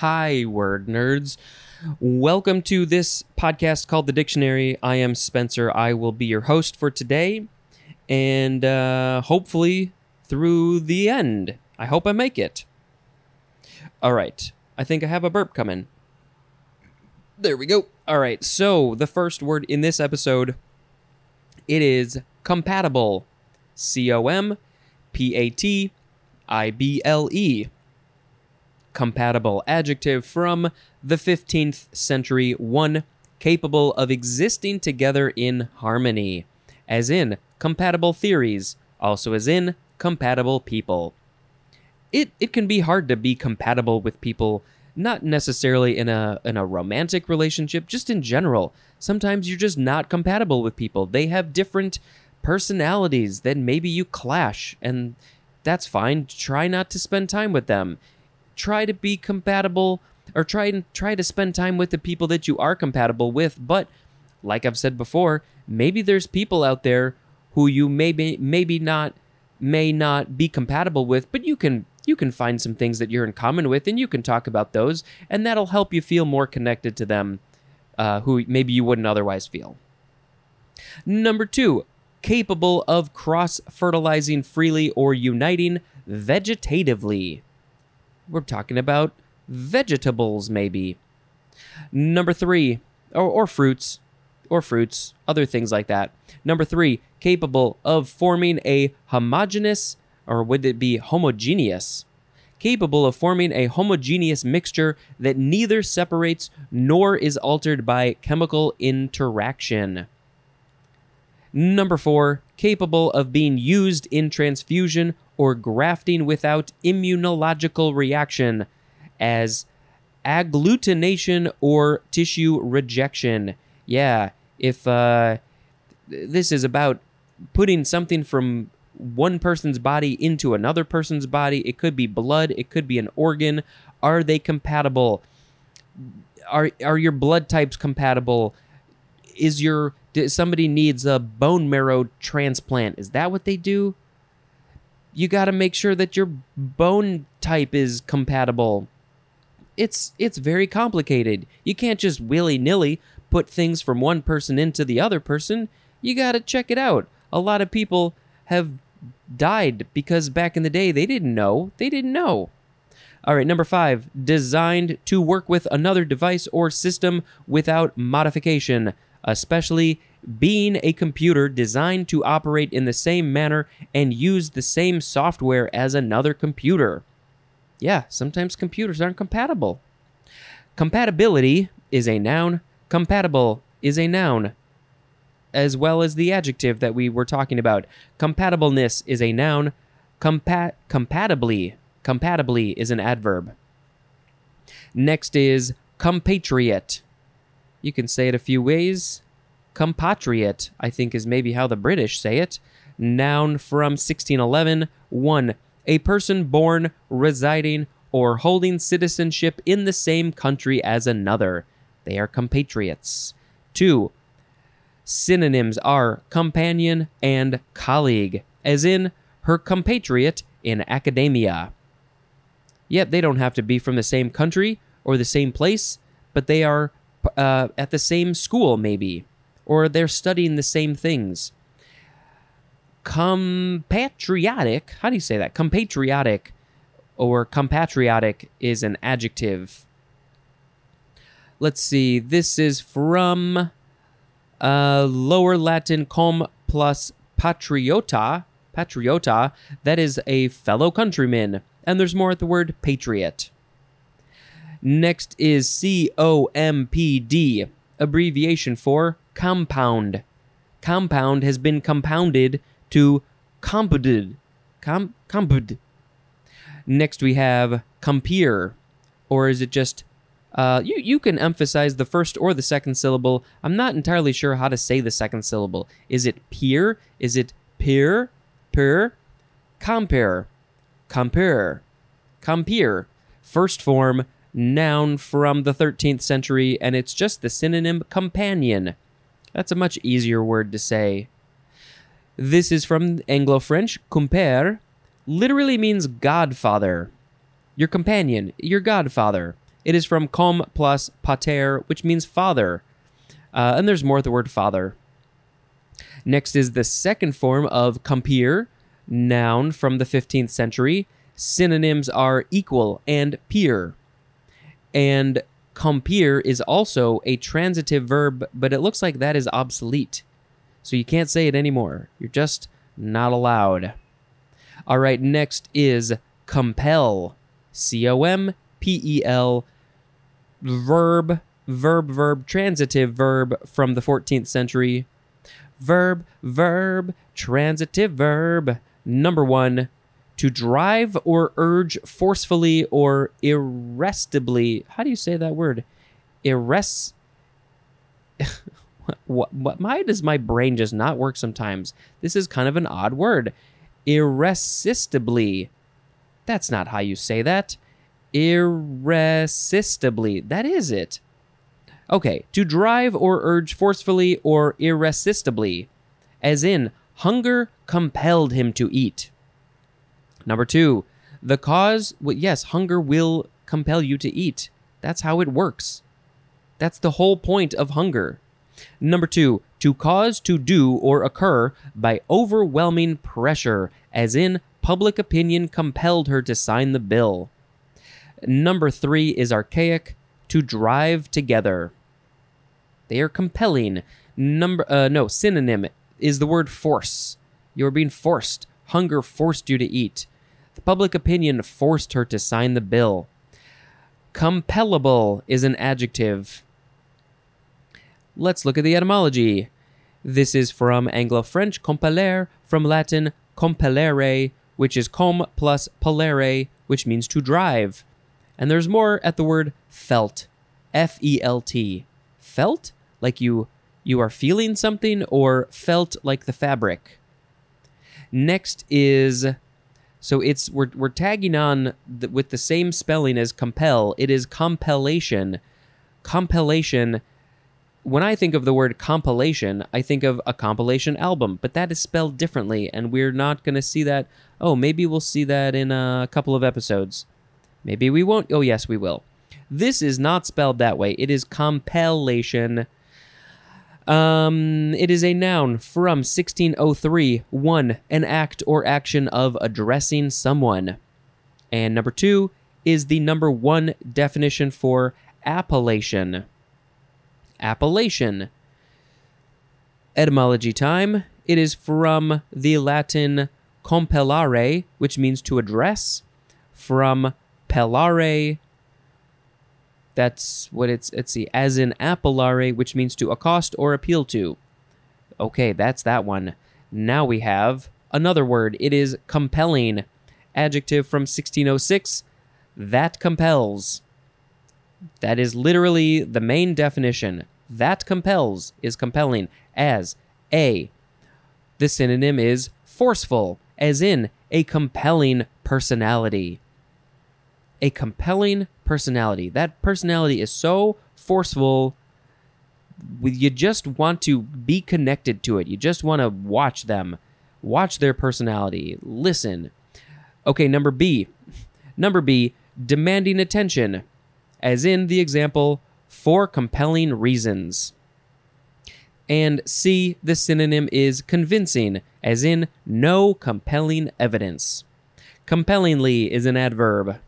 Hi, word nerds. Welcome to this podcast called The Dictionary. I am Spencer. I will be your host for today and uh, hopefully through the end. I hope I make it. All right. I think I have a burp coming. There we go. All right. So, the first word in this episode it is compatible. C O M P A T I B L E compatible adjective from the 15th century, one capable of existing together in harmony, as in compatible theories, also as in compatible people. It it can be hard to be compatible with people not necessarily in a in a romantic relationship, just in general. Sometimes you're just not compatible with people. They have different personalities, then maybe you clash and that's fine. Try not to spend time with them try to be compatible or try and try to spend time with the people that you are compatible with. But like i've said before maybe there's people out there who you maybe maybe not may not be compatible with but you can you can find some things that you're in common with and you can talk about those and that'll help you feel more connected to them uh, who maybe you wouldn't otherwise feel. Number two capable of cross fertilizing freely or uniting vegetatively we're talking about vegetables, maybe. Number three, or, or fruits, or fruits, other things like that. Number three, capable of forming a homogeneous, or would it be homogeneous? Capable of forming a homogeneous mixture that neither separates nor is altered by chemical interaction. Number four, capable of being used in transfusion or grafting without immunological reaction, as agglutination or tissue rejection. Yeah, if uh, this is about putting something from one person's body into another person's body, it could be blood, it could be an organ. Are they compatible? Are are your blood types compatible? Is your somebody needs a bone marrow transplant? Is that what they do? you got to make sure that your bone type is compatible. It's it's very complicated. You can't just willy-nilly put things from one person into the other person. You got to check it out. A lot of people have died because back in the day they didn't know. They didn't know. All right, number 5, designed to work with another device or system without modification, especially being a computer designed to operate in the same manner and use the same software as another computer. Yeah, sometimes computers aren't compatible. Compatibility is a noun, compatible is a noun, as well as the adjective that we were talking about. Compatibleness is a noun, compa- compatibly, compatibly is an adverb. Next is compatriot. You can say it a few ways compatriot, I think is maybe how the British say it. Noun from 1611. 1. A person born, residing, or holding citizenship in the same country as another. They are compatriots. 2. Synonyms are companion and colleague, as in her compatriot in academia. Yet they don't have to be from the same country or the same place, but they are uh, at the same school, maybe or they're studying the same things. Compatriotic, how do you say that? Compatriotic or compatriotic is an adjective. Let's see, this is from uh, Lower Latin com plus patriota, patriota, that is a fellow countryman. And there's more at the word patriot. Next is C O M P D, abbreviation for compound. Compound has been compounded to compounded. Com- compounded. Next we have compere, or is it just uh, you, you can emphasize the first or the second syllable. I'm not entirely sure how to say the second syllable. Is it peer? Is it peer? Peer? Compare. Compare. Compere. First form, noun from the 13th century, and it's just the synonym companion. That's a much easier word to say. This is from Anglo French. Compère literally means godfather. Your companion, your godfather. It is from com plus pater, which means father. Uh, and there's more of the word father. Next is the second form of compeer, noun from the 15th century. Synonyms are equal and peer. And compeer is also a transitive verb, but it looks like that is obsolete. So you can't say it anymore. You're just not allowed. All right, next is compel. C O M P E L. Verb, verb, verb, transitive verb from the 14th century. Verb, verb, transitive verb. Number one, to drive or urge forcefully or irresistibly. How do you say that word? Irres. what, what? Why does my brain just not work sometimes? This is kind of an odd word. Irresistibly. That's not how you say that. Irresistibly. That is it. Okay, to drive or urge forcefully or irresistibly, as in, hunger compelled him to eat. Number two, the cause, well, yes, hunger will compel you to eat. That's how it works. That's the whole point of hunger. Number two, to cause to do or occur by overwhelming pressure, as in, public opinion compelled her to sign the bill. Number three is archaic, to drive together. They are compelling. Number uh, no synonym is the word force. You are being forced. Hunger forced you to eat. The public opinion forced her to sign the bill. Compellable is an adjective. Let's look at the etymology. This is from Anglo French compeller, from Latin compellere, which is com plus pellere, which means to drive. And there's more at the word felt. F E L T. Felt? Like you you are feeling something or felt like the fabric. Next is so it's we're we're tagging on the, with the same spelling as compel. It is compilation. Compilation. When I think of the word compilation, I think of a compilation album, but that is spelled differently, and we're not going to see that. Oh, maybe we'll see that in a couple of episodes. Maybe we won't. Oh, yes, we will. This is not spelled that way. It is compellation. Um, it is a noun from 1603. One, an act or action of addressing someone. And number two is the number one definition for appellation. Appellation. Etymology time. It is from the Latin compellare, which means to address, from pellare, that's what it's let's see, as in appellare, which means to accost or appeal to. Okay, that's that one. Now we have another word. It is compelling. Adjective from 1606. That compels. That is literally the main definition. That compels is compelling as a. The synonym is forceful, as in a compelling personality a compelling personality. That personality is so forceful. You just want to be connected to it. You just want to watch them, watch their personality, listen. Okay, number B. Number B, demanding attention, as in the example, for compelling reasons. And C, the synonym is convincing, as in no compelling evidence. Compellingly is an adverb.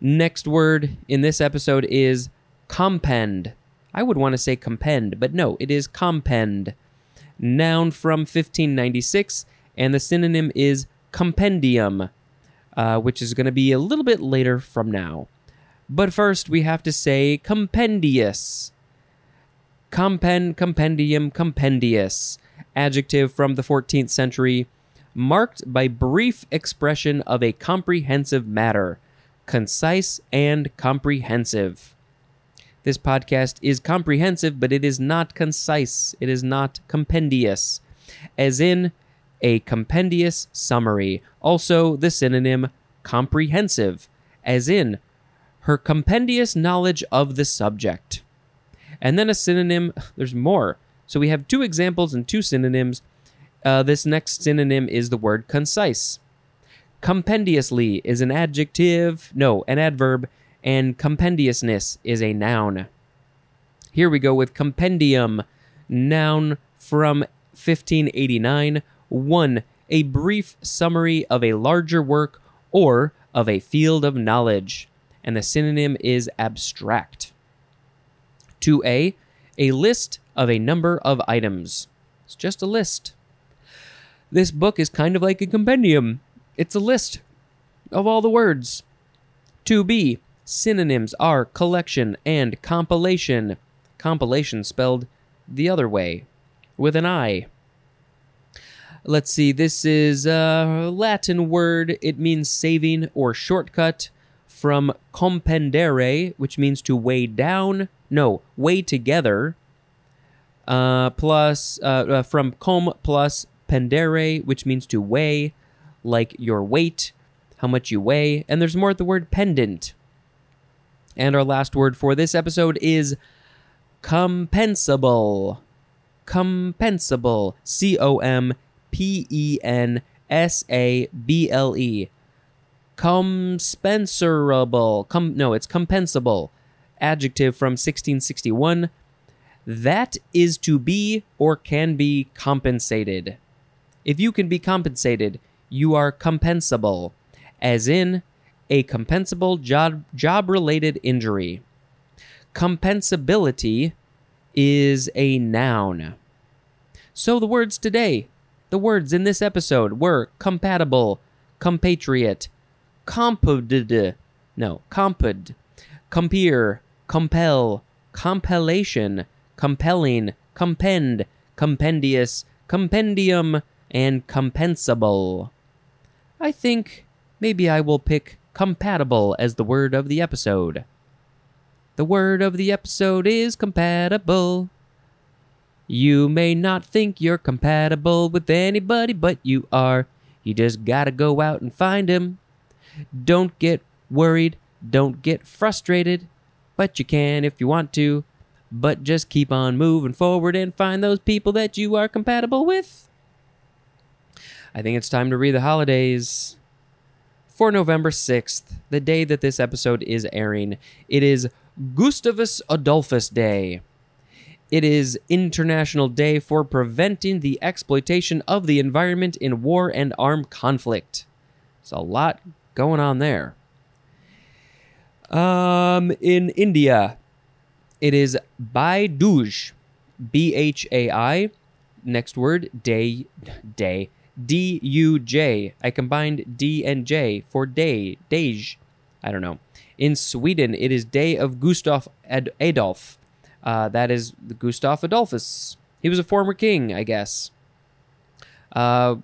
Next word in this episode is compend. I would want to say compend, but no, it is compend. Noun from 1596, and the synonym is compendium, uh, which is going to be a little bit later from now. But first, we have to say compendious. Compend, compendium, compendious. Adjective from the 14th century, marked by brief expression of a comprehensive matter concise, and comprehensive. This podcast is comprehensive, but it is not concise. It is not compendious, as in a compendious summary. Also, the synonym comprehensive, as in her compendious knowledge of the subject. And then a synonym, there's more. So we have two examples and two synonyms. Uh, this next synonym is the word concise. Compendiously is an adjective, no, an adverb, and compendiousness is a noun. Here we go with compendium, noun from 1589. 1. A brief summary of a larger work or of a field of knowledge. And the synonym is abstract. 2a. A list of a number of items. It's just a list. This book is kind of like a compendium, it's a list of all the words. 2b. Synonyms are collection and compilation. Compilation spelled the other way, with an I. Let's see, this is a Latin word. It means saving or shortcut from compendere, which means to weigh down. No, weigh together. Uh, plus, uh, uh, from com plus pendere, which means to weigh, like your weight, how much you weigh. And there's more at the word pendant. And our last word for this episode is compensable. Compensable. C O M P E N S A B L E. Compensable. Com- no, it's compensable. Adjective from 1661. That is to be or can be compensated. If you can be compensated, you are compensable, as in a compensable job job related injury. Compensability is a noun. So the words today, the words in this episode were compatible, compatriot, comped, no, comped, compere, compel, compellation, compelling, compend, compendious, compendium, and compensable. I think maybe I will pick compatible as the word of the episode. The word of the episode is compatible. You may not think you're compatible with anybody, but you are. You just gotta go out and find him. Don't get worried, don't get frustrated, but you can if you want to. But just keep on moving forward and find those people that you are compatible with. I think it's time to read the holidays. For November 6th, the day that this episode is airing, it is Gustavus Adolphus Day. It is International Day for Preventing the Exploitation of the Environment in War and Armed Conflict. There's a lot going on there. Um, in India, it is Bhai Dooj, B H A I. Next word, day, day, D U J. I combined D and J for day, Dej. I don't know. In Sweden, it is Day of Gustav Ad- Adolf. Uh, that is Gustav Adolphus. He was a former king, I guess. Uh,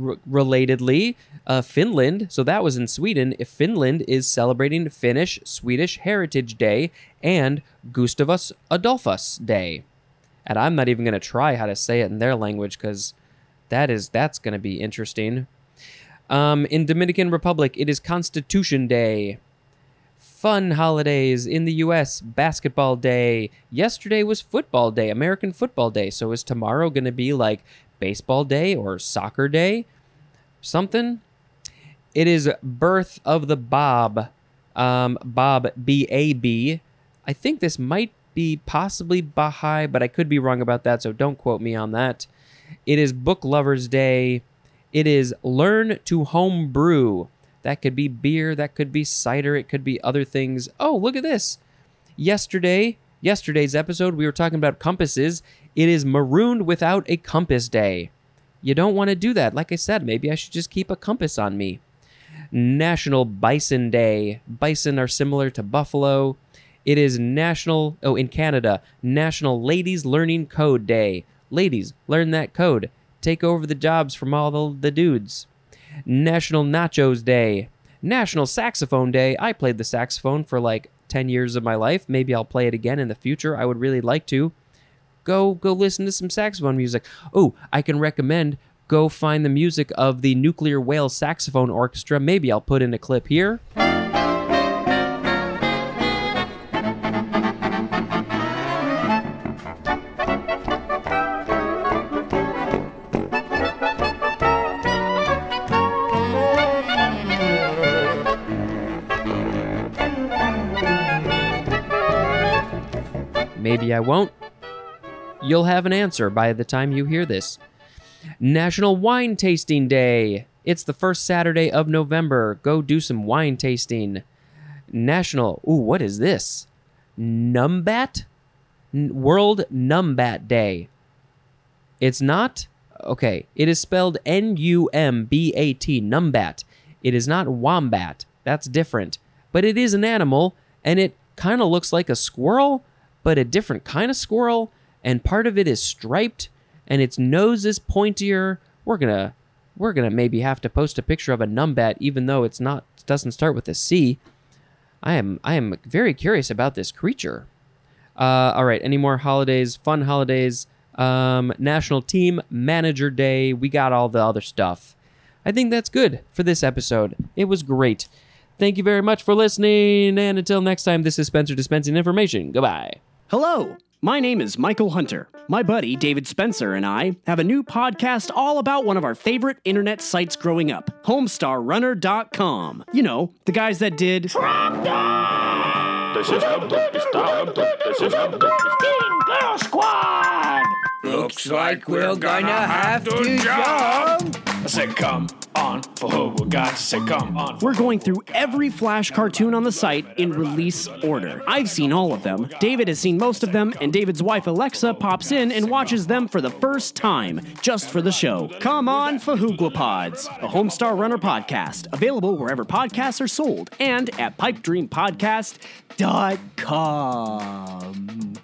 r- relatedly, uh, Finland, so that was in Sweden. If Finland is celebrating Finnish Swedish Heritage Day and Gustavus Adolphus Day. And I'm not even going to try how to say it in their language because that is that's going to be interesting. Um, in Dominican Republic, it is Constitution Day. Fun holidays in the U.S. Basketball Day. Yesterday was Football Day, American Football Day. So is tomorrow going to be like Baseball Day or Soccer Day? Something. It is Birth of the Bab. Um, Bab B A B. I think this might be possibly Baha'i, but I could be wrong about that. So don't quote me on that. It is Book Lovers Day. It is Learn to Home Brew. That could be beer, that could be cider, it could be other things. Oh, look at this. Yesterday, yesterday's episode, we were talking about compasses. It is Marooned Without a Compass Day. You don't want to do that. Like I said, maybe I should just keep a compass on me. National Bison Day. Bison are similar to buffalo. It is National, oh, in Canada, National Ladies Learning Code Day. Ladies, learn that code. Take over the jobs from all the, the dudes. National Nachos Day. National Saxophone Day. I played the saxophone for like 10 years of my life. Maybe I'll play it again in the future. I would really like to. Go go listen to some saxophone music. Oh, I can recommend go find the music of the Nuclear Whales Saxophone Orchestra. Maybe I'll put in a clip here. Maybe I won't. You'll have an answer by the time you hear this. National Wine Tasting Day. It's the first Saturday of November. Go do some wine tasting. National. Ooh, what is this? Numbat? N- World Numbat Day. It's not. Okay, it is spelled N U M B A T, Numbat. It is not wombat. That's different. But it is an animal, and it kind of looks like a squirrel, but a different kind of squirrel. And part of it is striped, and its nose is pointier. We're gonna, we're gonna maybe have to post a picture of a numbat, even though it's not doesn't start with a C. I am, I am very curious about this creature. Uh, all right, any more holidays? Fun holidays. Um, National Team Manager Day. We got all the other stuff. I think that's good for this episode. It was great. Thank you very much for listening. And until next time, this is Spencer dispensing information. Goodbye. Hello, my name is Michael Hunter. My buddy David Spencer and I have a new podcast all about one of our favorite internet sites growing up HomestarRunner.com. You know, the guys that did. This is Humpty Star. This is Humpty Teen Girl Squad! Looks like we're gonna have to jump. I said, come on, got to say, come on. We're going through every Flash cartoon on the site in release order. I've seen all of them. David has seen most of them, and David's wife Alexa pops in and watches them for the first time, just for the show. Come on, Fahoogwapods, a Homestar Runner podcast, available wherever podcasts are sold and at pipedreampodcast.com.